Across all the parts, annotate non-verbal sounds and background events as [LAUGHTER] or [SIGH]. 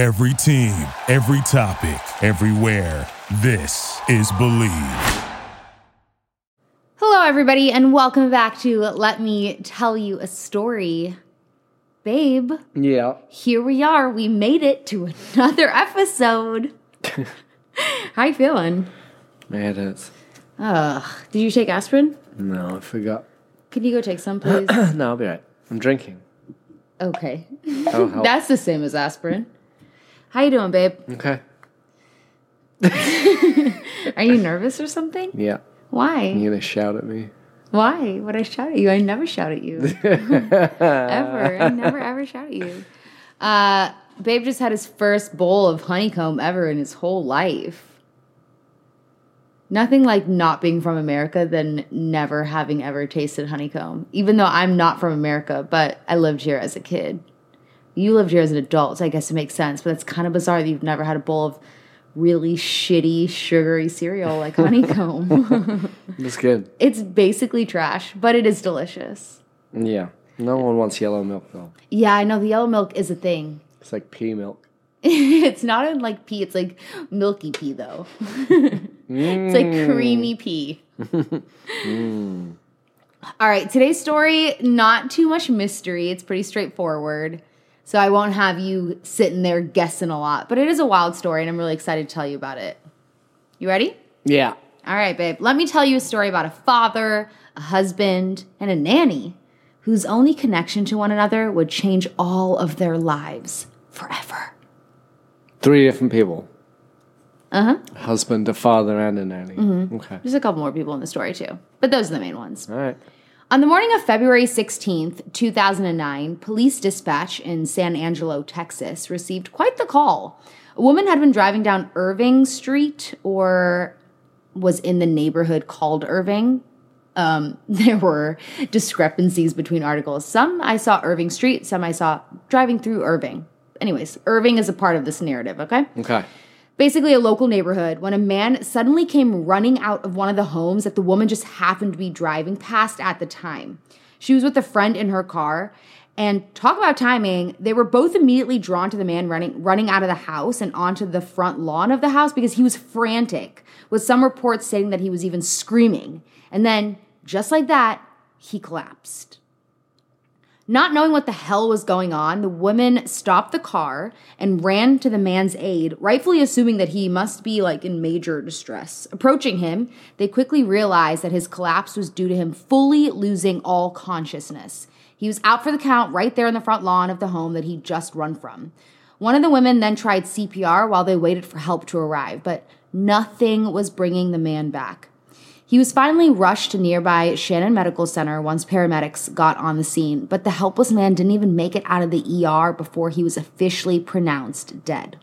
Every team, every topic, everywhere. This is Believe. Hello, everybody, and welcome back to Let Me Tell You a Story. Babe, Yeah. here we are. We made it to another episode. [LAUGHS] How you feeling? My head hurts. Ugh. Did you take aspirin? No, I forgot. Can you go take some, [CLEARS THROAT] please? no, I'll be right. I'm drinking. okay. Oh, [LAUGHS] help. That's the same as aspirin. How you doing, babe? okay. [LAUGHS] Are you nervous or something? Yeah. Why? You're gonna shout at me. Why would I shout at you? I never shout at you. [LAUGHS] ever. I never ever shout at you. Uh, Babe just had his first bowl of honeycomb ever in his whole life. Nothing like not being from America than never having ever tasted honeycomb. Even though I'm not from America, but I lived here as a kid. You lived here as an adult, so I guess it makes sense. But it's kind of bizarre that you've never had a bowl of really shitty, sugary cereal like [LAUGHS] honeycomb. [LAUGHS] That's good. it's basically trash, but it is delicious. Yeah. No one wants yellow milk though. Yeah, I know the yellow milk is a thing. It's like pea milk. [LAUGHS] it's not in like pea, it's like milky pea though. It's like mm. creamy pea. Mm. All right, today's story, not too much mystery. It's pretty straightforward. So I won't have you sitting there guessing a lot, but it is a wild story and I'm really excited to tell you about it. You ready? Yeah. All right, babe. Let me tell you a story about a father, a husband, and a nanny whose only connection to one another would change all of their lives forever. Three different people. Uh huh. Husband, a father, and a nanny. Okay. There's a couple more people in the story too, but those are the main ones. All right. On the morning of February 16th, 2009, police dispatch in San Angelo, Texas, received quite the call. A woman had been driving down Irving Street or was in the neighborhood called Irving. Um, [LAUGHS] there were discrepancies between articles. Some I saw Irving Street, some I saw driving through Irving. Anyways, Irving is a part of this narrative, okay? Okay. Basically a local neighborhood when a man suddenly came running out of one of the homes that the woman just happened to be driving past at the time. She was with a friend in her car and talk about timing, they were both immediately drawn to the man running running out of the house and onto the front lawn of the house because he was frantic, with some reports stating that he was even screaming. And then, just like that, he collapsed. Not knowing what the hell was going on, the woman stopped the car and ran to the man's aid, rightfully assuming that he must be like in major distress. Approaching him, they quickly realized that his collapse was due to him fully losing all consciousness. He was out for the count right there in the front lawn of the home that he'd just run from. One of the women then tried CPR while they waited for help to arrive, but nothing was bringing the man back. He was finally rushed to nearby Shannon Medical Center once paramedics got on the scene, but the helpless man didn't even make it out of the ER before he was officially pronounced dead.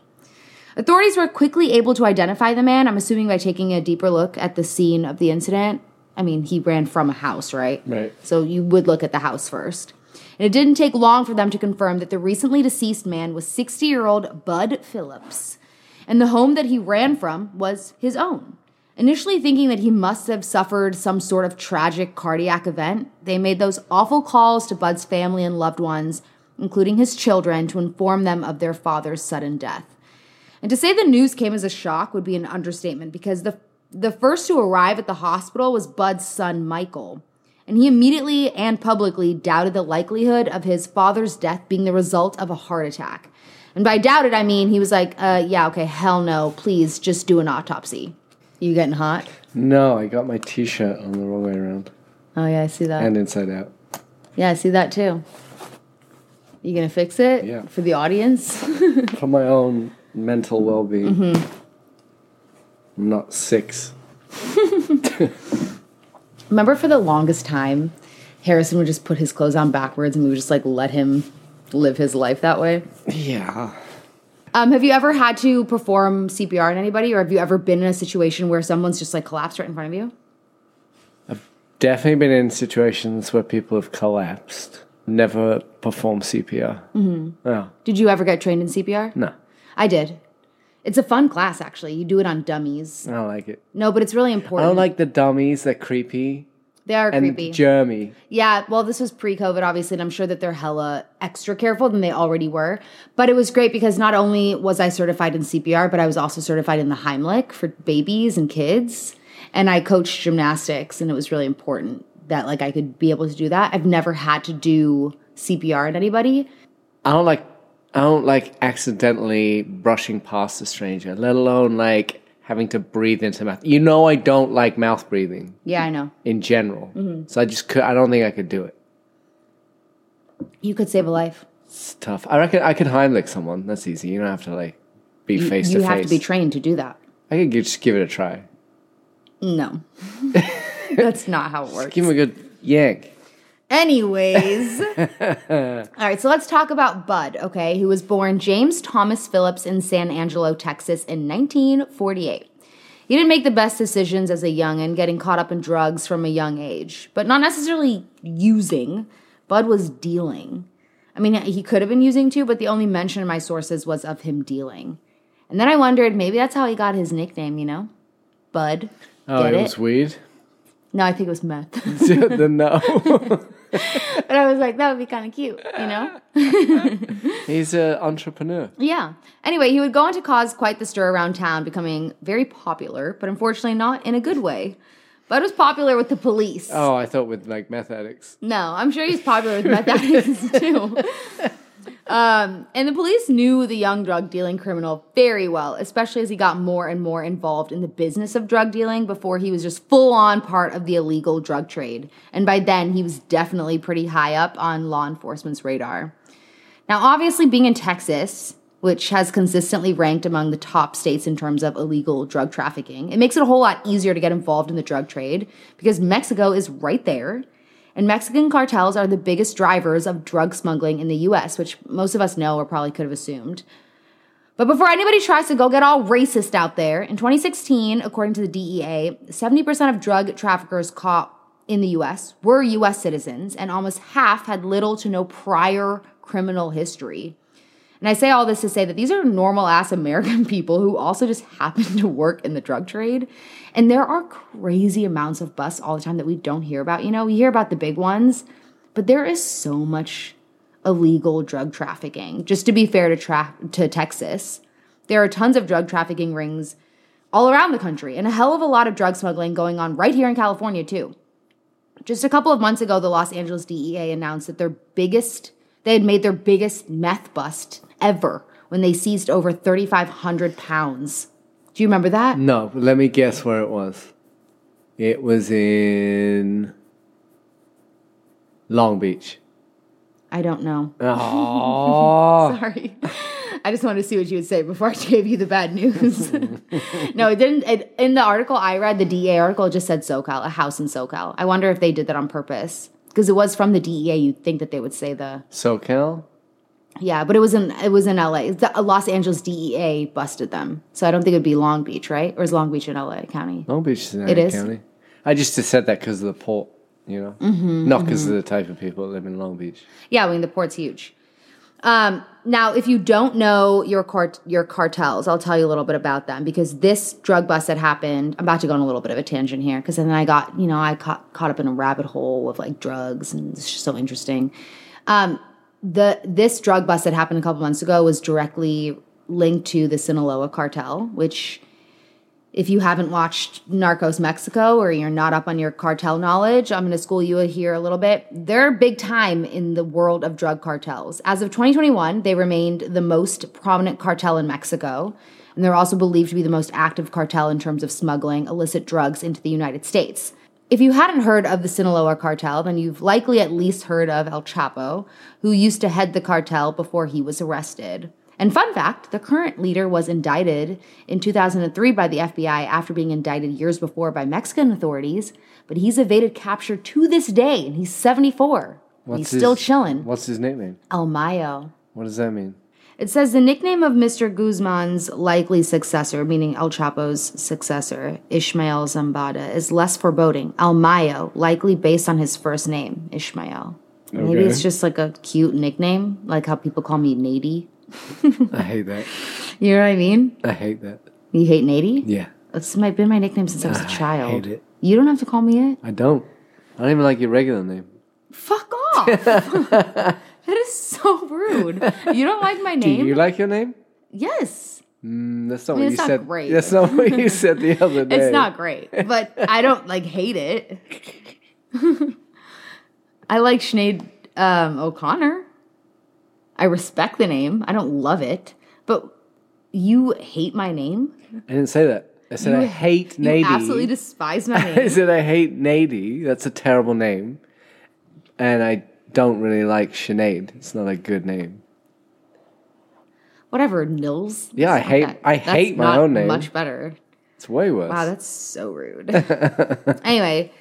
Authorities were quickly able to identify the man, I'm assuming by taking a deeper look at the scene of the incident. I mean, he ran from a house, right? Right. So you would look at the house first. And it didn't take long for them to confirm that the recently deceased man was 60 year old Bud Phillips. And the home that he ran from was his own. Initially thinking that he must have suffered some sort of tragic cardiac event, they made those awful calls to Bud's family and loved ones, including his children, to inform them of their father's sudden death. And to say the news came as a shock would be an understatement because the the first to arrive at the hospital was Bud's son Michael. And he immediately and publicly doubted the likelihood of his father's death being the result of a heart attack. And by doubted, I mean he was like, uh, yeah, okay, hell no, please just do an autopsy. You getting hot? No, I got my T-shirt on the wrong way around Oh, yeah, I see that. and inside out. yeah, I see that too. You gonna fix it Yeah. for the audience? [LAUGHS] For my own mental well-being. Mm-hmm. I'm not six. [LAUGHS] Remember for the longest time, Harrison would just put his clothes on backwards and we would just like let him live his life that way? Yeah. Um, have you ever had to perform CPR on anybody, or have you ever been in a situation where someone's just like collapsed right in front of you? I've definitely been in situations where people have collapsed. Never performed CPR. Mm-hmm. Oh, Did you ever get trained in CPR? no. I did. It's a fun class, actually. You do it on dummies. I don't like it. No, but it's really important. I don't like the dummies. They're creepy. They are and creepy. germy. Yeah, well, this was pre COVID, obviously, and I'm sure that they're hella extra careful than they already were. But it was great because not only was I certified in CPR, but I was also certified in the Heimlich for babies and kids. And I coached gymnastics, and it was really important that like I could be able to do that. I've never had to do CPR on anybody. I don't like I don't like accidentally brushing past a stranger, let alone like having to breathe into mouth. You know I don't like mouth breathing Yeah, I know. in general. Mm-hmm. So I just could I don't think I could do it. You could save a life. It's tough. I reckon I could Heimlich someone. That's easy. You don't have to like be You, face to face. you have to be trained to do that. I could gi- just give it a try. No. [LAUGHS] [LAUGHS] That's not how it works. Give him a good yank. Anyways. [LAUGHS] All right, so let's talk about Bud, okay, who was born James Thomas Phillips in San Angelo, Texas in 1948. He didn't make the best decisions as a youngin', getting caught up in drugs from a young age, but not necessarily using. Bud was dealing. I mean, he could have been using too, but the only mention in my sources was of him dealing. And then I wondered, maybe that's how he got his nickname, you know? Bud. Oh, Get it was weird. No, I think it was meth. [LAUGHS] then no. [LAUGHS] but I was like, that would be kind of cute, you know? [LAUGHS] He's an entrepreneur. Yeah. Anyway, he would go on to cause quite the stir around town, becoming very popular, but unfortunately not in a good way. Bud was popular with the police. Oh, I thought with like meth addicts. No, I'm sure he's popular with meth addicts too. Um, and the police knew the young drug dealing criminal very well, especially as he got more and more involved in the business of drug dealing before he was just full on part of the illegal drug trade. And by then, he was definitely pretty high up on law enforcement's radar. Now, obviously, being in Texas, which has consistently ranked among the top states in terms of illegal drug trafficking, it makes it a whole lot easier to get involved in the drug trade because Mexico is right there. And Mexican cartels are the biggest drivers of drug smuggling in the US, which most of us know or probably could have assumed. But before anybody tries to go get all racist out there, in 2016, according to the DEA, 70% of drug traffickers caught in the US were US citizens, and almost half had little to no prior criminal history. And I say all this to say that these are normal ass American [LAUGHS] people who also just happen to work in the drug trade. And there are crazy amounts of busts all the time that we don't hear about. You know, we hear about the big ones, but there is so much illegal drug trafficking. Just to be fair to tra- to Texas, there are tons of drug trafficking rings all around the country and a hell of a lot of drug smuggling going on right here in California too. Just a couple of months ago, the Los Angeles DEA announced that their biggest they had made their biggest meth bust ever when they seized over 3,500 pounds. Do you remember that? No, let me guess where it was. It was in Long Beach. I don't know. Oh, [LAUGHS] Sorry. I just wanted to see what you would say before I gave you the bad news. [LAUGHS] no, it didn't. It, in the article I read, the DA article, just said SoCal, a house in SoCal. I wonder if they did that on purpose. Because it was from the DEA, you'd think that they would say the SoCal. yeah, but it was in it was in LA. The Los Angeles DEA busted them, so I don't think it'd be Long Beach, right? Or is Long Beach in LA County? Long Beach is in It LA is? County. I just said that because of the port, you know, Mm-hmm, not because of the type of people that live in Long Beach. Yeah, I mean the port's huge. Um, now, if you don't know your cart- your cartels, I'll tell you a little bit about them because this drug bust that happened. I'm about to go on a little bit of a tangent here because then I got you know I caught caught up in a rabbit hole of like drugs and it's just so interesting. Um, the this drug bust that happened a couple months ago was directly linked to the Sinaloa cartel, which if you haven't watched Narcos Mexico or you're not up on your cartel knowledge, I'm going to school you here a little bit. They're big time in the world of drug cartels. As of 2021, they remained the most prominent cartel in Mexico, and they're also believed to be the most active cartel in terms of smuggling illicit drugs into the United States. If you hadn't heard of the Sinaloa cartel, then you've likely at least heard of El Chapo, who used to head the cartel before he was arrested. And fun fact the current leader was indicted in 2003 by the FBI after being indicted years before by Mexican authorities, but he's evaded capture to this day, and he's 74. he's still chilling. What's his nickname? El Mayo. What does that mean? It says the nickname of Mr. Guzman's likely successor, meaning El Chapo's successor, Ishmael Zambada, is less foreboding. El Mayo, likely based on his first name, Ishmael. Maybe it's just like a cute nickname, like how people call me Nady. I hate that. [LAUGHS] You know what I mean? I hate that. You hate Nady? Yeah, It's my, been my nickname since I was a child. hate it. You don't have to call me it. I don't. I don't even like your regular name. Fuck [LAUGHS] off. [LAUGHS] that is so rude. You don't like my Do name? you like your name? yes. Mm, that's not mean, what it's you not said. great. That's not what you said the other day. It's not great, but I don't like hate it. I like Sinead um, O'Connor. I respect the name. I don't love it, but you hate my name. I didn't say that. I said I You- hate You Nady. absolutely despise my [LAUGHS] name. I said I hate Nady. That's a terrible name. And I don't really like Sinead. It's not a good name. Whatever, Nils. Yeah, I hate- that- I hate my own name. Much better. It's way worse. Wow, that's so rude. [LAUGHS] anyway,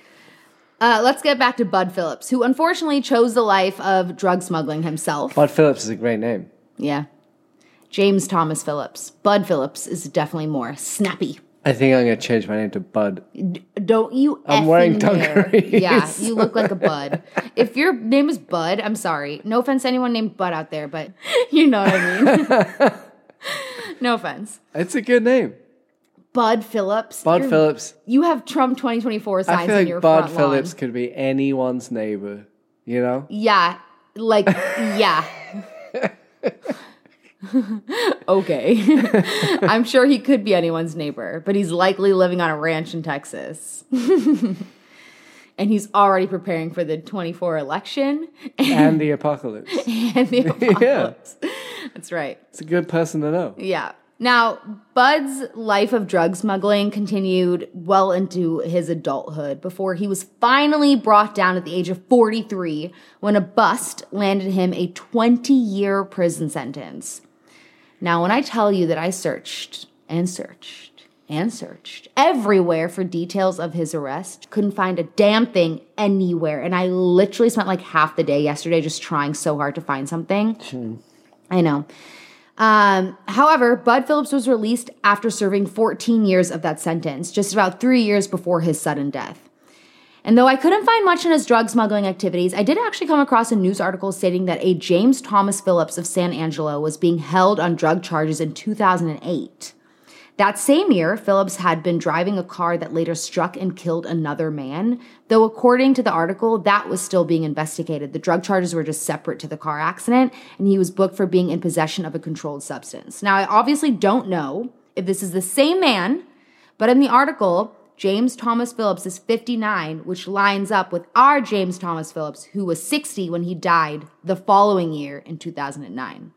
uh, let's get back to Bud Phillips, who unfortunately chose the life of drug smuggling himself. Bud Phillips is a great name. Yeah. James Thomas Phillips. Bud Phillips is definitely more snappy. I think I'm going to change my name to Bud. Don't you I'm wearing dungarees. Yeah, you look like a Bud. if your name is Bud, I'm sorry. No offense to anyone named Bud out there, but [LAUGHS] you know what I mean. [LAUGHS] [LAUGHS] no offense. It's a good name. Bud Phillips. Bud You're- Phillips. You have Trump 2024 signs I feel in like your Bud Phillips lawn. could be anyone's neighbor. You know? Yeah, like yeah. [LAUGHS] okay. [LAUGHS] I'm sure he could be anyone's neighbor, but he's likely living on a ranch in Texas. [LAUGHS] and he's already preparing for the 24 election And the apocalypse. and the apocalypse. That's right. It's a good person to know. Yeah. Now, Bud's life of drug smuggling continued well into his adulthood before he was finally brought down at the age of 43 when a bust landed him a 20 year prison sentence. Now, when I tell you that I searched and searched and searched everywhere for details of his arrest, couldn't find a damn thing anywhere. And I literally spent like half the day yesterday just trying so hard to find something. Hmm. I know. Um, however, Bud Phillips was released after serving 14 years of that sentence, just about three years before his sudden death. And though I couldn't find much on his drug smuggling activities, I did actually come across a news article stating that a James Thomas Phillips of San Angelo was being held on drug charges in 2008. That same year, Phillips had been driving a car that later struck and killed another man, though according to the article, that was still being investigated. The drug charges were just separate to the car accident, and he was booked for being in possession of a controlled substance. Now, I obviously don't know if this is the same man, but in the article, James Thomas Phillips is 59, which lines up with our James Thomas Phillips, who was 60 when he died the following year in 2009.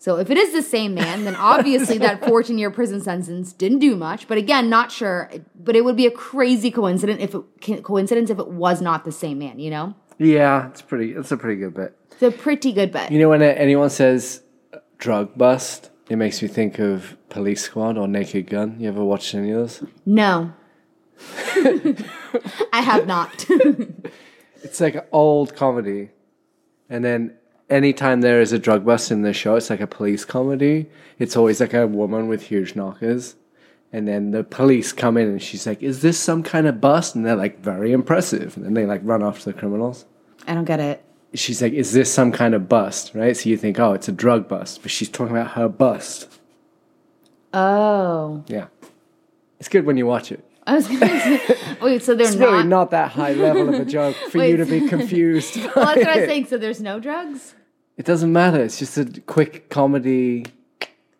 So if it is the same man, then obviously that [LAUGHS] 14 year prison sentence didn't do much. But again, not sure. But it would be a crazy coincidence if it coincidence if it was not the same man. You know, Yeah, it's pretty. It's a pretty good bet. it's a pretty good bet. You know, when uh, anyone says uh, drug bust, it makes me think of Police Squad or Naked Gun. You ever watched any of those? No, [LAUGHS] I have not. [LAUGHS] It's like an old comedy, and then anytime there is a drug bust in the show, it's like a police comedy. It's always like a woman with huge knockers, and then the police come in and she's like, "Is this some kind of bust?" And they're like, "Very impressive," and then they like run after the criminals. I don't get it. She's like, "Is this some kind of bust?" Right? So you think, "Oh, it's a drug bust," but she's talking about her bust. Oh, Yeah, it's good when you watch it. [LAUGHS] I was gonna say. Wait, so they're It's not. really not that high level of a joke for [LAUGHS] you to be confused. [LAUGHS] Well, that's what I was saying. So there's no drugs. It doesn't matter. It's just a quick comedy.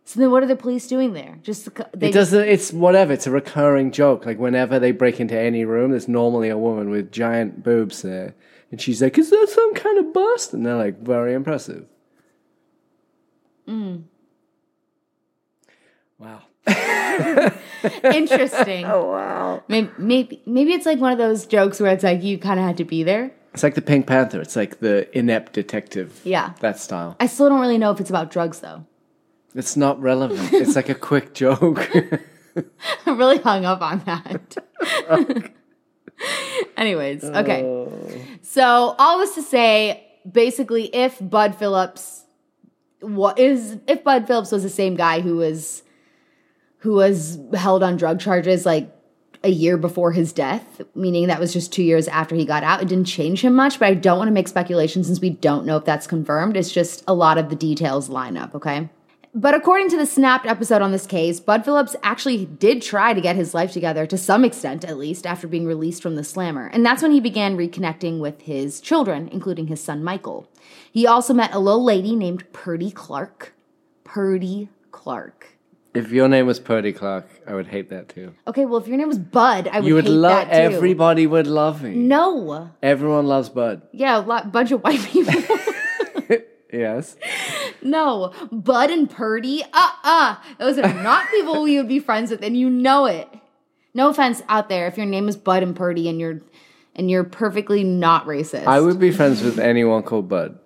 So then, what are the police doing there? Just they It doesn't. It's whatever. It's a recurring joke. Like whenever they break into any room, there's normally a woman with giant boobs there, and she's like, "Is that some kind of bust?" And they're like, "Very impressive." Mm. Wow. [LAUGHS] interesting. [LAUGHS] Oh wow. Maybe, maybe maybe it's like one of those jokes where it's like you kind of had to be there. It's like the Pink Panther. It's like the inept detective. Yeah. That style. I still don't really know if it's about drugs though. It's not relevant. it's like a [LAUGHS] quick joke. [LAUGHS] I'm really hung up on that. [LAUGHS] Anyways, okay. Oh. So all this to say, basically, if Bud Phillips what is if Bud Phillips was the same guy who was who was held on drug charges like a year before his death, meaning that was just two years after he got out. It didn't change him much, but I don't want to make speculation since we don't know if that's confirmed. It's just a lot of the details line up, okay? But according to the snapped episode on this case, Bud Phillips actually did try to get his life together to some extent, at least, after being released from the slammer. And that's when he began reconnecting with his children, including his son Michael. He also met a little lady named Purdy Clark. Purdy Clark. If your name was Purdy Clark, I would hate that too. Okay, well, if your name was Bud, I would, You would hate love. that too. Everybody would love me. No. Everyone loves Bud. Yeah, a lot, bunch of white [LAUGHS] people. [LAUGHS] Yes. no. Bud and Purdy, uh uh Those are not people we would be friends with, and you know it. No offense out there if your name is Bud and Purdy and you're and you're perfectly not racist. I would be friends with anyone called Bud,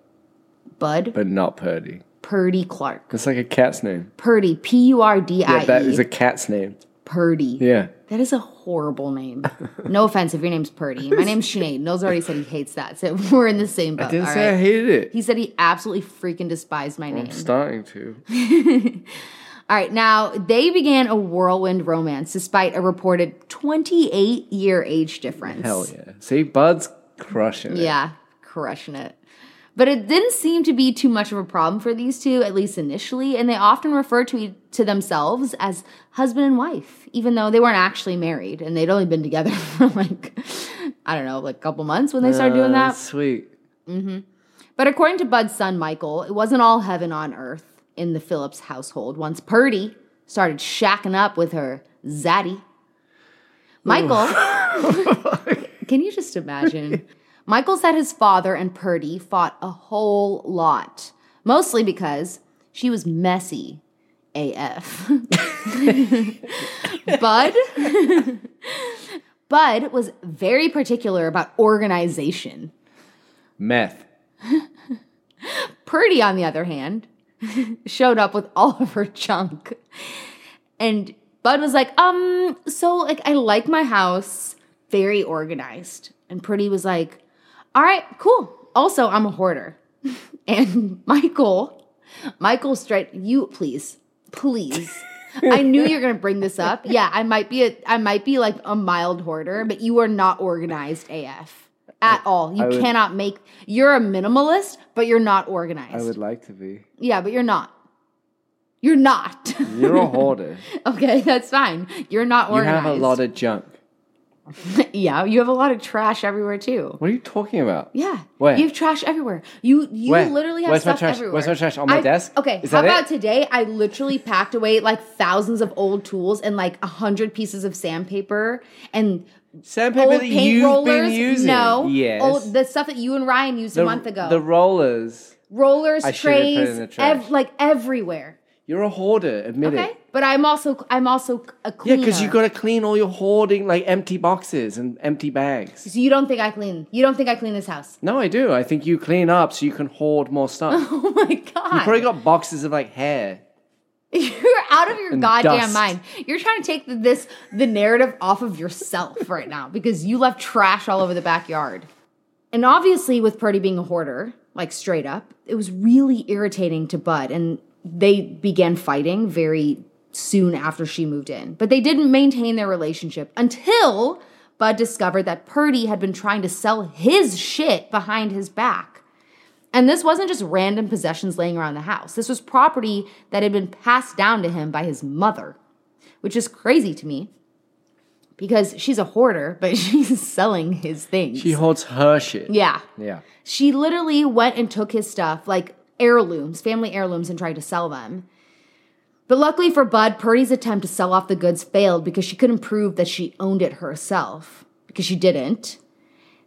Bud but not Purdy. Purdy Clark. It's like a cat's name. Purdy, P U R D I Yeah, that is a cat's name. Purdy. Yeah. That is a horrible name. No offense if your name's Purdy. My name's Sinead. Nils already said he hates that, so [LAUGHS] we're in the same boat. I didn't say I hated it. He said he absolutely freaking despised my name. I'm starting to. [LAUGHS] All right, now they began a whirlwind romance despite a reported 28 year age difference. Hell yeah. See, Bud's crushing it. Yeah, crushing it. But it didn't seem to be too much of a problem for these two, at least initially, and they often referred to, to themselves as husband and wife, even though they weren't actually married and they'd only been together [LAUGHS] for like, I don't know, like a couple months when they started doing Uh, that. Sweet. Mm-hmm. But according to Bud's son Michael, it wasn't all heaven on earth in the Phillips household once Purdy started shacking up with her zaddy. Michael, [LAUGHS] can you just imagine? Michael said his father and Purdy fought a whole lot, mostly because she was messy AF. [LAUGHS] Bud Bud was very particular about organization. Meth. Purdy, on the other hand, [LAUGHS] showed up with all of her junk. And Bud was like, um, so like I like my house very organized. And Purdy was like, all right, cool. Also, I'm a hoarder. [LAUGHS] and Michael, Michael straight you please, please. [LAUGHS] I knew you were gonna bring this up. Yeah, I might be a I might be like a mild hoarder, but you are not organized AF at all. You I would- cannot make you're a minimalist, but you're not organized. I would like to be. Yeah, but you're not. You're not. You're a hoarder. [LAUGHS] okay, that's fine. You're not organized. you have a lot of junk. [LAUGHS] yeah, you have a lot of trash everywhere too. What are you talking about? Yeah. Where? You have trash everywhere. You you Where? literally have Where's my stuff trash? everywhere. Where's my trash? On my I- desk? Okay. Is how that it? about today? I literally packed away like thousands of old tools and like a hundred pieces of sandpaper and Sandpaper old that paint you've rollers. been using. No. Yes. Old, the stuff that you and Ryan used a month ago. The rollers. rollers, I should put it trays, in the trash. ev- like everywhere. You're a hoarder. Admit Okay. it. But I'm also I'm also a cleaner. Yeah, because you got to clean all your hoarding, like empty boxes and empty bags. So you don't think I clean? You don't think I clean this house? No, I do. I think you clean up so you can hoard more stuff. [LAUGHS] Oh my god! you probably got boxes of like hair. [LAUGHS] You're out of your goddamn dust. mind. You're trying to take the, this the narrative off of yourself [LAUGHS] right now because you left trash all over the backyard. And obviously, with Purdy being a hoarder, like straight up, it was really irritating to Bud, and they began fighting very soon after she moved in. But they didn't maintain their relationship until Bud discovered that Purdy had been trying to sell his shit behind his back. And this wasn't just random possessions laying around the house. This was property that had been passed down to him by his mother, which is crazy to me because she's a hoarder, but [LAUGHS] she's selling his things. She holds her shit. yeah. Yeah. She literally went and took his stuff, like heirlooms, family heirlooms, and tried to sell them. But luckily for Bud, Purdy's attempt to sell off the goods failed because she couldn't prove that she owned it herself, because she didn't.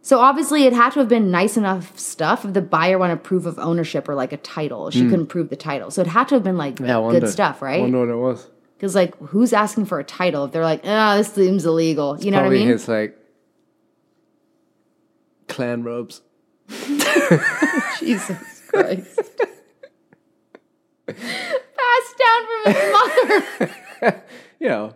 So obviously, it had to have been nice enough stuff if the buyer wanted proof of ownership or like a title. She hmm. couldn't prove the title. So it had to have been like. Yeah, good stuff, right? I wonder what it was. Because like, who's asking for a title if they're like, oh, this seems illegal? You know what I mean? It's like clan robes. [LAUGHS] Jesus Christ. Passed down from his mother. [LAUGHS] You know.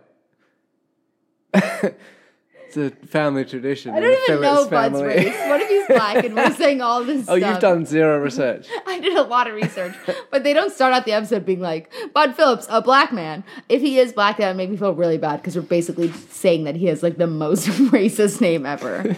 [LAUGHS] it's a family tradition. I don't even know Bud's race. What if he's black and we're [LAUGHS] saying all this oh, stuff? you've done zero research. I did a lot of research, but they don't start out the episode being like, Bud Phillips, a black man. If he is black, that would make me feel really bad because we're basically saying that he has like the most racist name ever.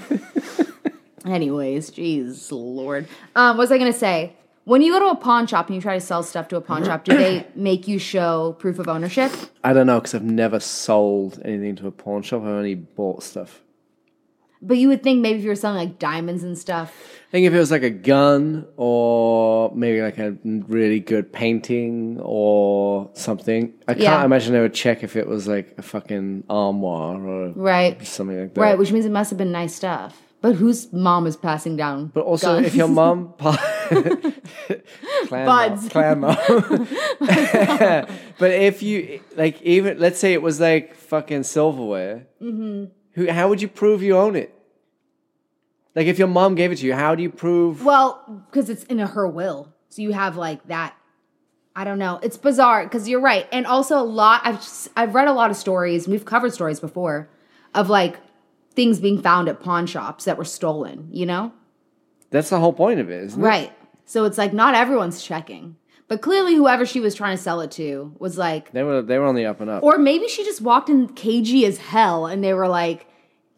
Anyways, jeez, Lord. Um, what was I gonna say? When you go to a pawn shop and you try to sell stuff to a pawn shop, do they [CLEARS THROAT] make you show proof of ownership? I don't know because I've never sold anything to a pawn shop. I've only bought stuff. But you would think maybe if you were selling like diamonds and stuff. I think if it was like a gun or maybe like a really good painting or something, I can't Yeah. imagine they would check if it was like a fucking armoire or Right. something like that. Right, which means it must have been nice stuff. But whose mom is passing down? But also, if your mom, [LAUGHS] pa- [LAUGHS] Buds. mom. [LAUGHS] but if you like, even let's say it was like fucking silverware, Mm-hmm. who? How would you prove you own it? Like, if your mom gave it to you, how do you prove? Well, because it's in her will. So you have like that. I don't know. It's bizarre because you're right. And also a lot I've I've read a lot of stories, we've covered stories before of like things being found at pawn shops that were stolen, you know? That's the whole point of it, isn't it? Right. So it's like not everyone's checking. But clearly whoever she was trying to sell it to was like They were they were on the up and up. or maybe she just walked in cagey as hell and they were like,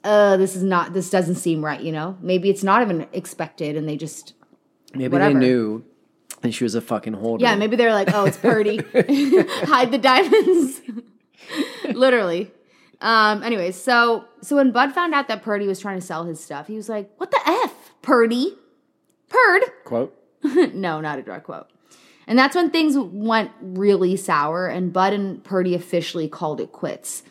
uh, this is not this doesn't seem right, you know? Maybe it's not even expected and they just Maybe whatever. they knew, and she was a fucking hoarder. Yeah, maybe they're like, oh, it's Purdy. [LAUGHS] Hide the diamonds. [LAUGHS] Literally. Um, anyways, so so when Bud found out that Purdy was trying to sell his stuff, he was like, What the F, Purdy? Purd? [LAUGHS] quote. no, not a direct quote. And that's when things went really sour, and Bud and Purdy officially called it quits.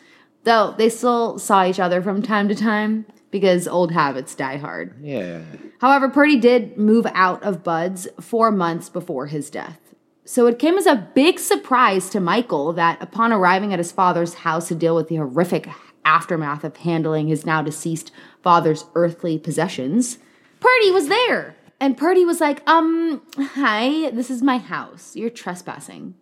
Though they still saw each other from time to time because old habits die hard. Yeah. However, Purdy did move out of Bud's four months before his death. So it came as a big surprise to Michael that upon arriving at his father's house to deal with the horrific aftermath of handling his now deceased father's earthly possessions, Purdy was there. And Purdy was like, um, hi, this is my house. You're trespassing.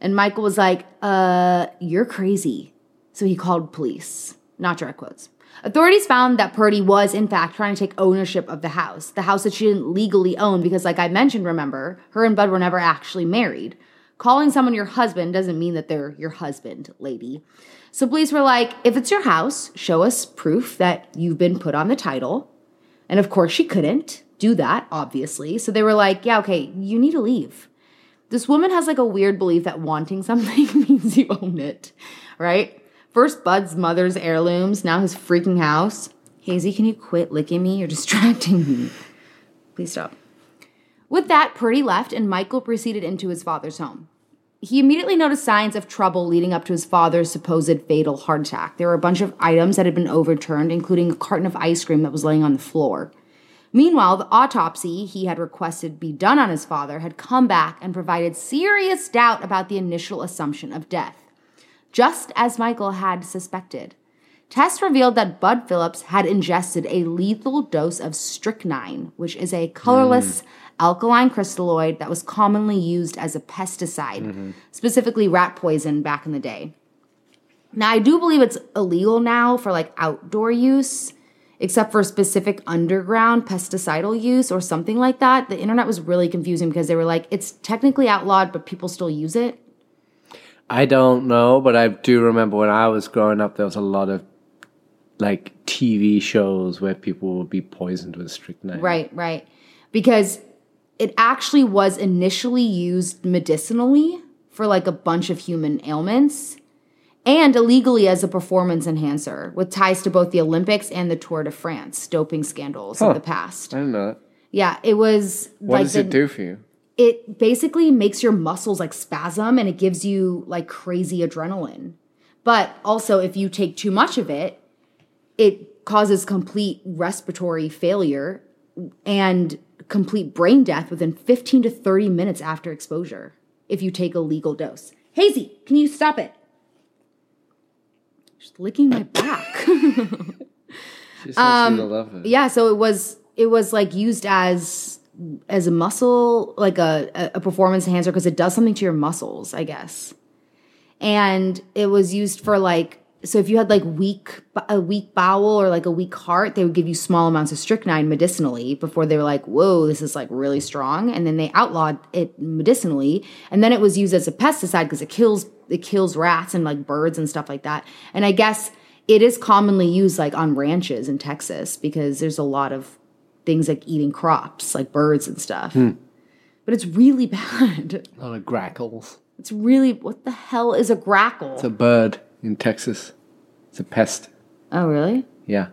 And Michael was like, uh, you're crazy. So he called police. Not direct quotes. Authorities found that Purdy was, in fact, trying to take ownership of the house, the house that she didn't legally own because, like I mentioned, remember, her and Bud were never actually married. Calling someone your husband doesn't mean that they're your husband, lady. So police were like, if it's your house, show us proof that you've been put on the title. And of course, she couldn't do that, obviously. So they were like, yeah, okay, you need to leave. This woman has like a weird belief that wanting [LAUGHS] something means you own it, right? First, Bud's mother's heirlooms, now his freaking house. Hazy, can you quit licking me? You're distracting me. Please stop. With that, Purdy left and Michael proceeded into his father's home. He immediately noticed signs of trouble leading up to his father's supposed fatal heart attack. There were a bunch of items that had been overturned, including a carton of ice cream that was laying on the floor. Meanwhile, the autopsy he had requested be done on his father had come back and provided serious doubt about the initial assumption of death, just as Michael had suspected. Tests revealed that Bud Phillips had ingested a lethal dose of strychnine, which is a colorless alkaline crystalloid that was commonly used as a pesticide, mm-hmm. specifically rat poison back in the day. Now, I do believe it's illegal now for like outdoor use, except for specific underground pesticidal use or something like that. The internet was really confusing because they were like, it's technically outlawed, but people still use it. I don't know, but I do remember when I was growing up, there was a lot of like TV shows where people would be poisoned with strychnine. Right, right. Because it actually was initially used medicinally for like a bunch of human ailments and illegally as a performance enhancer with ties to both the Olympics and the Tour de France doping scandals Huh. of the past. I don't know. that. Yeah, it was What like does the, it do for you? it basically makes your muscles like spasm and it gives you like crazy adrenaline. But also, if you take too much of it, it causes complete respiratory failure and complete brain death within 15 to 30 minutes after exposure if you take a legal dose. Hazy, can you stop it? Just licking my back. [LAUGHS] She just to um, love it. yeah so it was it was like used as as a muscle like a- a performance enhancer because it does something to your muscles i guess and it was used for like so if you had like weak a weak bowel or like a weak heart they would give you small amounts of strychnine medicinally before they were like whoa this is like really strong and then they outlawed it medicinally and then it was used as a pesticide because it kills it kills rats and like birds and stuff like that and i guess it is commonly used like on ranches in texas because there's a lot of things like eating crops like birds and stuff but but it's really [LAUGHS] bad. A lot of grackles. It's really what the hell is a grackle? It's a bird in Texas. It's a pest. oh, really? Yeah.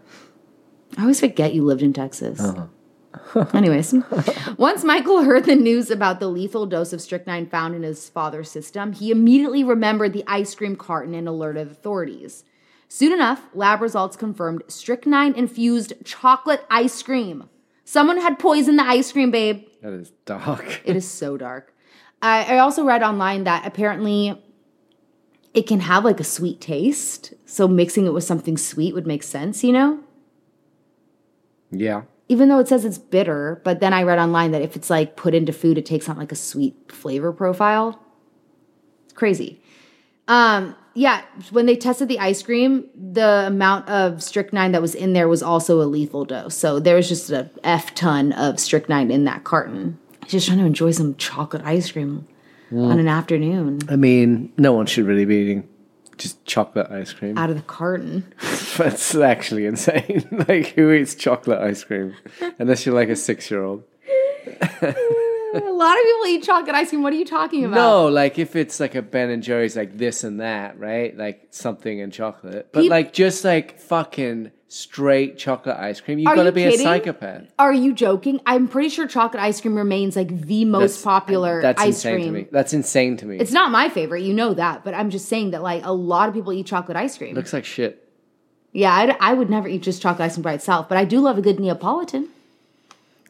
I always forget you lived in Texas. Uh-huh. [LAUGHS] Anyways, once Michael heard the news about the lethal dose of strychnine found in his father's system, he immediately remembered the ice cream carton and alerted authorities. Soon enough, lab results confirmed strychnine infused chocolate ice cream. Someone had poisoned the ice cream, babe. That is dark. It is so dark. I, I also read online that apparently it can have like a sweet taste. So mixing it with something sweet would make sense, you know? yeah. Even though it says it's bitter, but then I read online that if it's like put into food, it takes on like a sweet flavor profile. It's crazy. Um, yeah, when they tested the ice cream, the amount of strychnine that was in there was also a lethal dose. So there was just a F ton of strychnine in that carton. Just trying to enjoy some chocolate ice cream Mm. on an afternoon I mean, no one should really be eating just chocolate ice cream. out of the carton. [LAUGHS] That's actually insane. [LAUGHS] like, who eats chocolate ice cream? Unless you're like a six year old. [LAUGHS] a lot of people eat chocolate ice cream. What are you talking about? No, like if it's like a Ben and Jerry's, like this and that, right? Like something in chocolate. But Peop- like just like fucking straight chocolate ice cream, you Are gotta you be kidding? a psychopath. Are you joking? I'm pretty sure chocolate ice cream remains like the most That's- popular That's ice insane cream. to me. That's insane to me. It's not my favorite, you know that, but I'm just saying that like a lot of people eat chocolate ice cream. looks like shit. yeah, I, I would never eat just chocolate ice cream by itself, but I do love a good Neapolitan.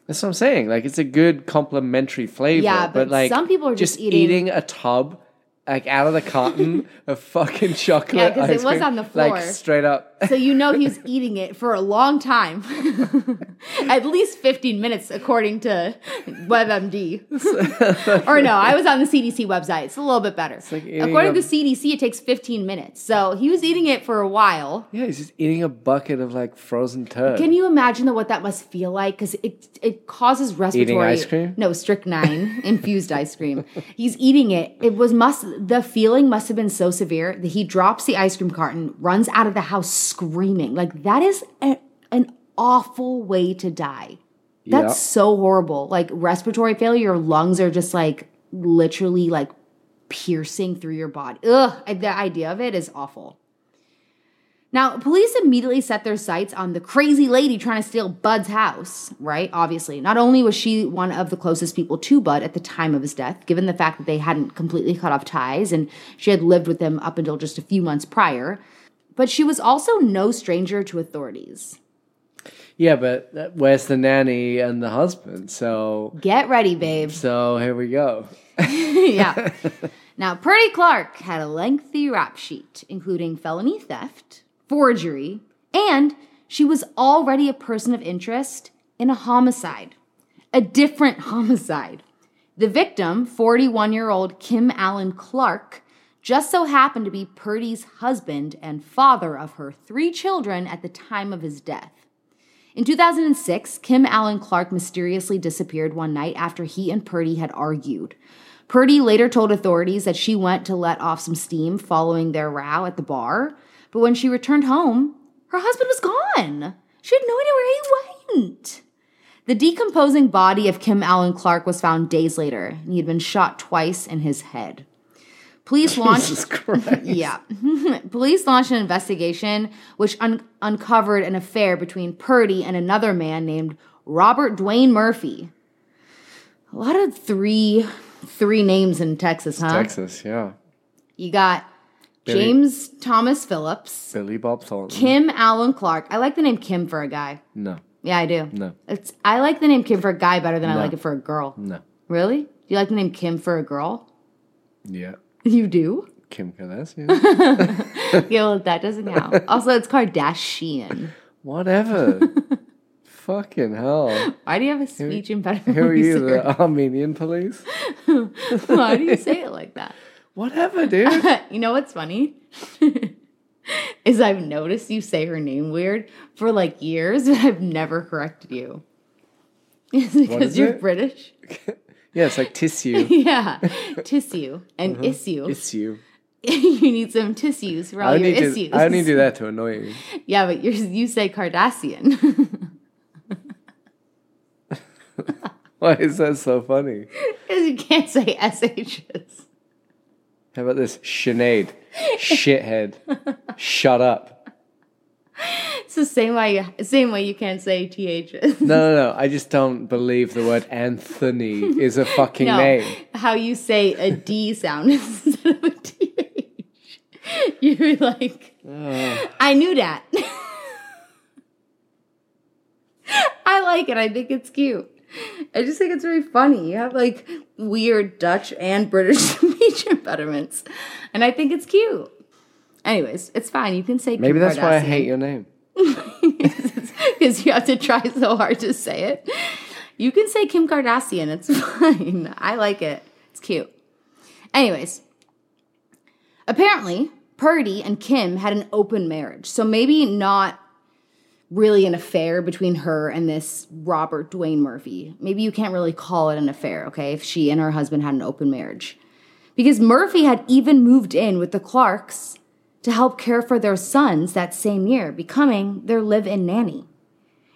That's what I'm saying. Like it's a good complementary flavor. Yeah, but, but like some people are just eating- eating a tub like out of the carton [LAUGHS] of fucking chocolate. Yeah, 'cause it was cream, on the floor. Like straight up. So you know he was [LAUGHS] eating it for a long time. [LAUGHS] At least 15 minutes, according to WebMD. or no, I was on the CDC website. It's a little bit better. like according a- to CDC, it takes 15 minutes. So he was eating it for a while. Yeah, he's just eating a bucket of like frozen turd. Can you imagine though what that must feel like? Because it it causes respiratory. Eating ice cream? No, strychnine infused ice cream. He's eating it. It was must the feeling must have been so severe that he drops the ice cream carton, runs out of the house screaming. Like that is a, an awful way to die. That's Yeah. so horrible. Like respiratory failure, your lungs are just like literally like piercing through your body. Ugh, the idea of it is awful. Now, police immediately set their sights on the crazy lady trying to steal Bud's house, right? Obviously. Not only was she one of the closest people to Bud at the time of his death, given the fact that they hadn't completely cut off ties and she had lived with him up until just a few months prior, but she was also no stranger to authorities. Yeah, but where's the nanny and the husband? So Get ready, babe. so here we go. [LAUGHS] yeah. [LAUGHS] Now, Purdy Clark had a lengthy rap sheet, including felony theft, forgery, and she was already a person of interest in a homicide, a different [LAUGHS] homicide. The victim, 41 year old Kim Allen Clark, just so happened to be Purdy's husband and father of her three children at the time of his death. In 2006, Kim Allen Clark mysteriously disappeared one night after he and Purdy had argued. Purdy later told authorities that she went to let off some steam following their row at the bar, but when she returned home, her husband was gone. She had no idea where he went. The decomposing body of Kim Allen Clark was found days later, and he had been shot twice in his head. Police [LAUGHS] launched. Jesus [LAUGHS] Yeah. [LAUGHS] Police launched an investigation which un- uncovered an affair between Purdy and another man named Robert Dwayne Murphy. A lot of three three names in Texas, huh? Texas, yeah. You got Billy- James Thomas Phillips, Billy Bob Thornton. Kim Allen Clark. I like the name Kim for a guy. No, Yeah, I do. no, It's I like the name Kim for a guy better than I No. like it for a girl. no. Really? Do you like the name Kim for a girl? Yeah. [LAUGHS] You do? Kim Kardashian. [LAUGHS] yeah, well, that doesn't count. [LAUGHS] also, it's Kardashian. Whatever. Fucking hell. Why do you have a speech impediment? Who are you, the Armenian police? Why do you say it like that? Whatever, dude. [LAUGHS] you know what's funny? [LAUGHS] is I've noticed you say her name weird for like years, [LAUGHS] but I've never corrected you. It's because is you're it? British. yeah, it's like tissue. yeah. Tissue and uh-huh. issue. Issue. you need some tissues for all I your issues. do, I only do that to annoy you. Yeah, but you you say Kardashian. Why is that so funny? Because you can't say SHs. How about this? Sinead. Shithead. Shut up. It's the same way same way you can't say THs. No, no, no. I just don't believe the word Anthony is a fucking No, name. how you say a D sound [LAUGHS] instead of a TH. You're like, I knew that. [LAUGHS] I like it. I think it's cute. I just think it's really funny. You have like weird Dutch and British [LAUGHS] speech impediments, and I think it's cute. Anyways, it's fine. You can say Kim Maybe that's why I hate your name. [LAUGHS] because you have to try [LAUGHS] so hard to say it. You can say Kim Kardashian. It's fine. I like it. It's cute. Anyways, apparently, Purdy and Kim had an open marriage. So maybe not really an affair between her and this Robert Dwayne Murphy. Maybe you can't really call it an affair, okay, if she and her husband had an open marriage. Because Murphy had even moved in with the Clarks to help care for their sons that same year, becoming their live in nanny.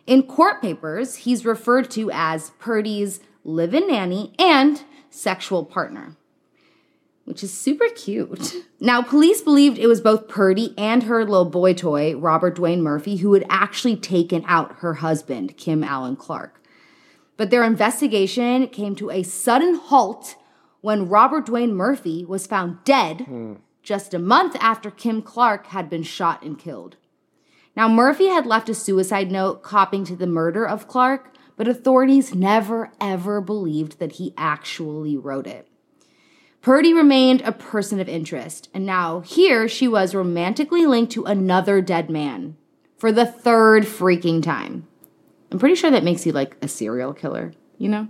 In court papers, he's referred to as Purdy's live in nanny and sexual partner, which is super cute. Now, police believed it was both Purdy and her little boy toy, Robert Dwayne Murphy, who had actually taken out her husband, Kim Allen Clark. But their investigation came to a sudden halt when Robert Dwayne Murphy was found dead hmm. just a month after Kim Clark had been shot and killed. Now, Murphy had left a suicide note copying to the murder of Clark, but authorities never ever believed that he actually wrote it. Purdy remained a person of interest, and now here she was romantically linked to another dead man for the third freaking time. I'm pretty sure that makes you like a serial killer, you know?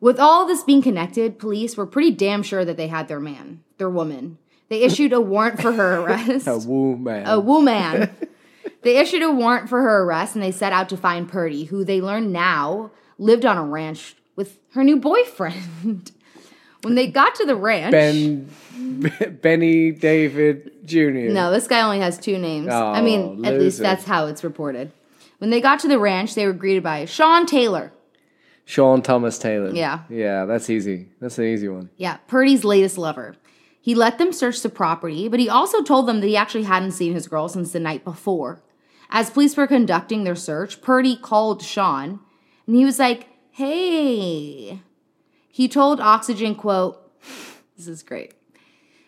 With all this being connected, police were pretty damn sure that they had their man, their woman. They issued a warrant for her arrest. [LAUGHS] A woo man. a woman. they issued a warrant for her arrest and they set out to find Purdy, who they learn now lived on a ranch with her new boyfriend. [LAUGHS] when they got to the ranch, Ben [LAUGHS] Benny David Jr. no, this guy only has two names. I Oh, mean, at least that's how it's reported. When they got to the ranch, they were greeted by Sean Taylor. Sean Thomas Taylor. Yeah. Yeah, that's easy. That's an easy one. Yeah, Purdy's latest lover. He let them search the property, but he also told them that he actually hadn't seen his girl since the night before. As police were conducting their search, Purdy called Sean and he was like, Hey. He told Oxygen, quote, This is great.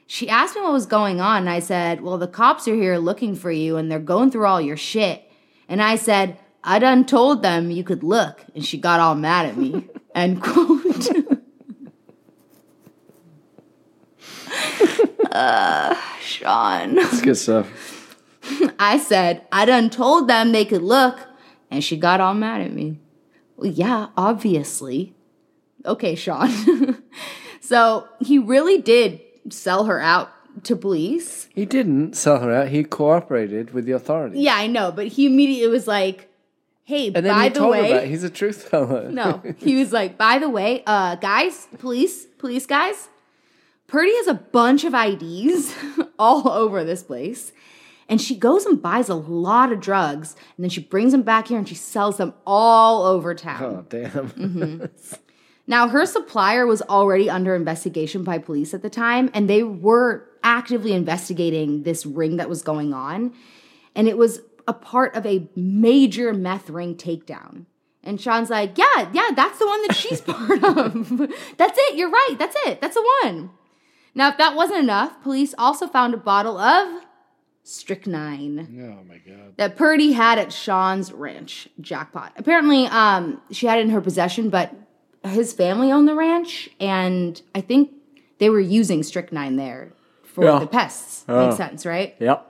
She asked me what was going on, and I said, Well, the cops are here looking for you and they're going through all your shit. And I said, I done told them you could look, and she got all mad at me. [LAUGHS] End quote. [LAUGHS] [LAUGHS] uh, Sean. It's good stuff. I said, I done told them they could look, and she got all mad at me. Well, yeah, obviously. Okay, Sean. [LAUGHS] so he really did sell her out to police. He didn't sell her out. He cooperated with the authorities. Yeah, I know, but he immediately was like, hey, And then by he the way. he's a truth teller. [LAUGHS] No, he was like, by the way, uh, guys, police, police guys, Purdy has a bunch of IDs [LAUGHS] all over this place. And she goes and buys a lot of drugs, and then she brings them back here and she sells them all over town. Oh damn. Mm-hmm. Now, her supplier was already under investigation by police at the time, and they were actively investigating this ring that was going on. And it was a part of a major meth ring takedown. And Sean's like, Yeah, yeah, that's the one that she's [LAUGHS] part of. [LAUGHS] that's it. You're right. That's it. That's the one. Now, if that wasn't enough, police also found a bottle of strychnine oh my god. that Purdy had at Sean's ranch. Jackpot. Apparently, um, she had it in her possession, but his family owned the ranch, and I think they were using strychnine there for Yeah. the pests. Oh. Makes sense, right? Yep.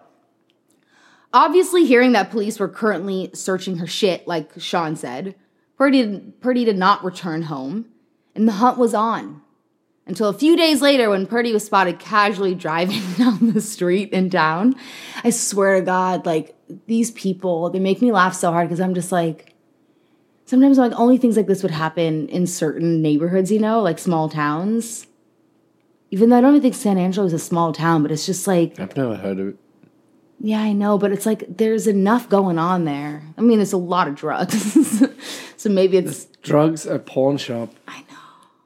Obviously, hearing that police were currently searching her shit, like Sean said, Purdy, Purdy did not return home, and the hunt was on. Until a few days later, when Purdy was spotted casually driving [LAUGHS] down the street in town. I swear to God, like these people, they make me laugh so hard because I'm just like, sometimes like only things like this would happen in certain neighborhoods, you know, like small towns. Even though I don't even think San Angelo is a small town, but it's just like I've never heard of it. yeah, I know, but it's like there's enough going on there. I mean, it's a lot of drugs. [LAUGHS] So maybe it's Drugs, a pawn shop. I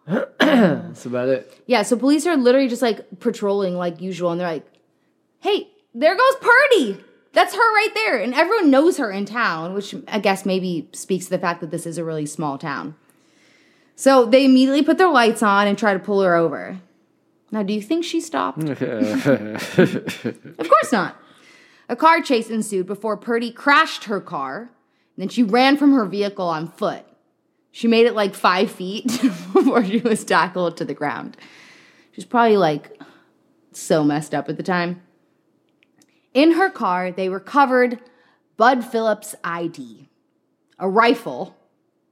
know. [CLEARS THROAT] That's about it. Yeah, so police are literally just like patrolling like usual, and they're like, "Hey, there goes Purdy. That's her right there." And everyone knows her in town, which I guess maybe speaks to the fact that this is a really small town. So they immediately put their lights on and try to pull her over. Now, do you think she stopped? [LAUGHS] of course not. A car chase ensued before Purdy crashed her car. And then she ran from her vehicle on foot. She made it like five feet [LAUGHS] before she was tackled to the ground. She was probably like so messed up at the time. In her car, they recovered Bud Phillips' ID, a rifle,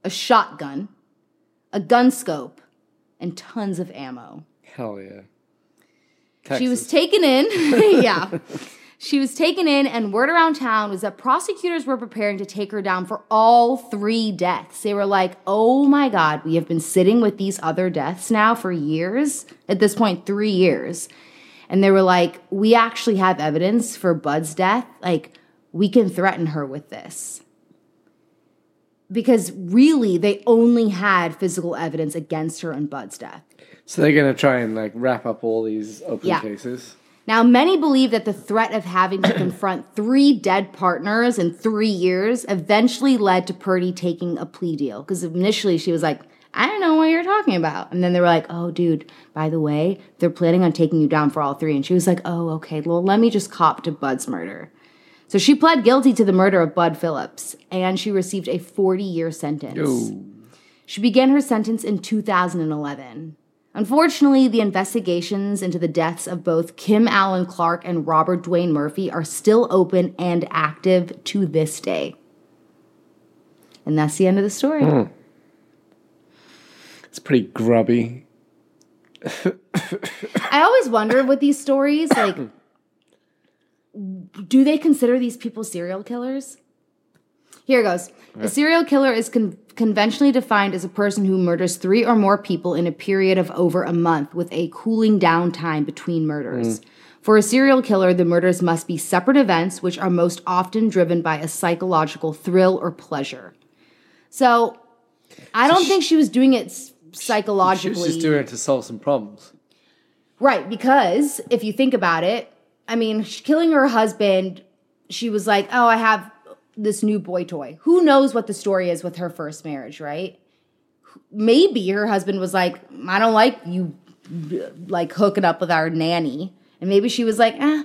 a shotgun, a gun scope, and tons of ammo. Hell yeah. She was taken in. [LAUGHS] [LAUGHS] yeah. She was taken in, and word around town was that prosecutors were preparing to take her down for all three deaths. They were like, oh my God, we have been sitting with these other deaths now for years. At this point, three years. And they were like, we actually have evidence for Bud's death. Like, we can threaten her with this. Because really, they only had physical evidence against her on Bud's death. So they're gonna try and like wrap up all these open Yeah. cases. Now, many believe that the threat of having to confront three dead partners in three years eventually led to Purdy taking a plea deal. Because initially she was like, I don't know what you're talking about. And then they were like, oh, dude, by the way, they're planning on taking you down for all three. And she was like, oh, okay, well, let me just cop to Bud's murder. So she pled guilty to the murder of Bud Phillips, and she received a 40 year sentence. She began her sentence in 2011. Unfortunately, the investigations into the deaths of both Kim Allen Clark and Robert Dwayne Murphy are still open and active to this day. And that's the end of the story. Mm. It's pretty grubby. I always wonder with these stories, like, do they consider these people serial killers? Here goes. A serial killer is con- conventionally defined as a person who murders three or more people in a period of over a month with a cooling down time between murders. Mm. For a serial killer, the murders must be separate events, which are most often driven by a psychological thrill or pleasure. So, I don't think she was doing it s- She psychologically. was just doing it to solve some problems. Right, because if you think about it, I mean, killing her husband, she was like, "Oh, I have this new boy toy." Who knows what the story is with her first marriage, right? Maybe her husband was like, "I don't like you like hooking up with our nanny." And maybe she was like, "Eh,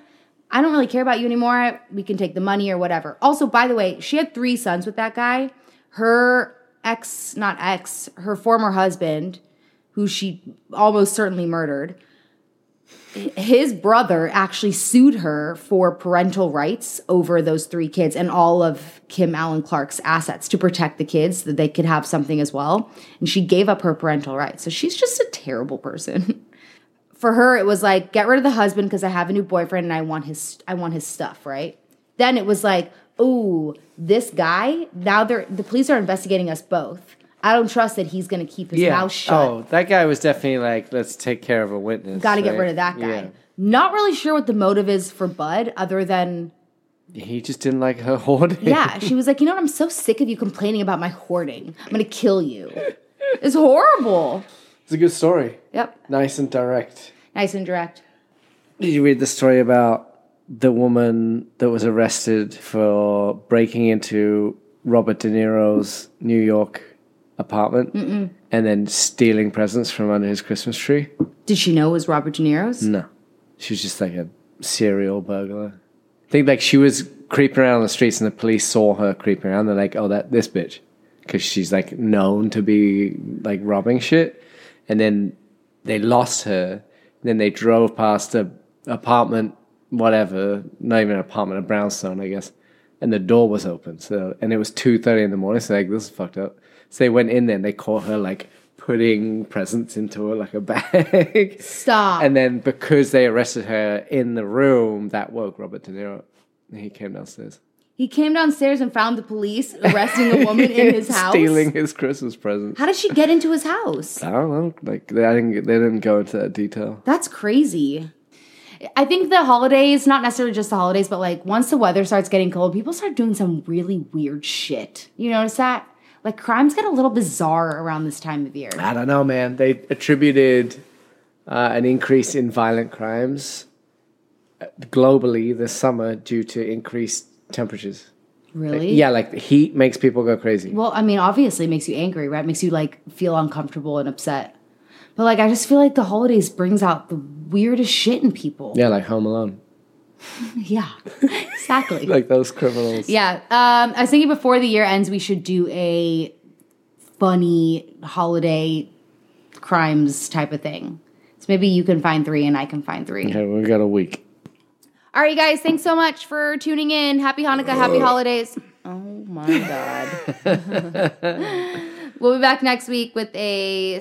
I don't really care about you anymore. We can take the money or whatever." Also, by the way, she had 3 sons with that guy. Her ex, not ex, her former husband, who she almost certainly murdered his brother actually sued her for parental rights over those three kids and all of Kim Allen Clark's assets to protect the kids so that they could have something as well. And she gave up her parental rights. So she's just a terrible person. [LAUGHS] for her, it was like, get rid of the husband because I have a new boyfriend and I want his I want his stuff, right? Then it was like, oh, this guy, now they're the police are investigating us both. I don't trust that he's gonna keep his mouth oh, shut. Oh, that guy was definitely like, let's take care of a witness. Got to get rid of that guy. Yeah. Not really sure what the motive is for Bud, other than He just didn't like her [LAUGHS] hoarding. yeah, she was like, you know what? I'm so sick of you complaining about my hoarding. I'm gonna kill you. It's horrible. It's a good story. Yep, Nice and direct. nice and direct. Did you read the story about the woman that was arrested for breaking into Robert De Niro's New York apartment and then stealing presents from under his Christmas tree? Did she know it was Robert De Niro's? No. She was just like a serial burglar. I think like she was creeping around the streets and the police saw her creeping around. They're like, oh, that this bitch. Because she's like known to be like robbing shit. And then they lost her. Then they drove past a apartment, whatever, not even an apartment, a brownstone, I guess. And the door was open. So and it was two thirty in the morning. So like this is fucked up. So they went in there and they caught her like putting presents into her like a bag. Stop. And then because they arrested her in the room, that woke Robert De Niro. And he came downstairs. he came downstairs and found the police arresting a woman in his [LAUGHS] house. Stealing his Christmas presents. How did she get into his house? I don't know. Like they, I didn't, they didn't go into that detail. That's crazy. I think the holidays, not necessarily just the holidays, but like once the weather starts getting cold, people start doing some really weird shit. You notice that? Like crimes get a little bizarre around this time of year. I don't know, man. They attributed uh, an increase in violent crimes uh, globally this summer due to increased temperatures. Really? Yeah, like the heat makes people go crazy. Well, I mean, obviously it makes you angry, right? It makes you like feel uncomfortable and upset. But like I just feel like the holidays brings out the weirdest shit in people. Yeah, like Home Alone. [LAUGHS] Yeah. exactly. [LAUGHS] Like those criminals. Yeah. Um, I was thinking before the year ends, we should do a funny holiday crimes type of thing. So maybe you can find three and I can find three. Okay, we got a week. All right, you guys. Thanks so much for tuning in. Happy Hanukkah. Happy holidays. Oh my God. [LAUGHS] we'll be back next week with a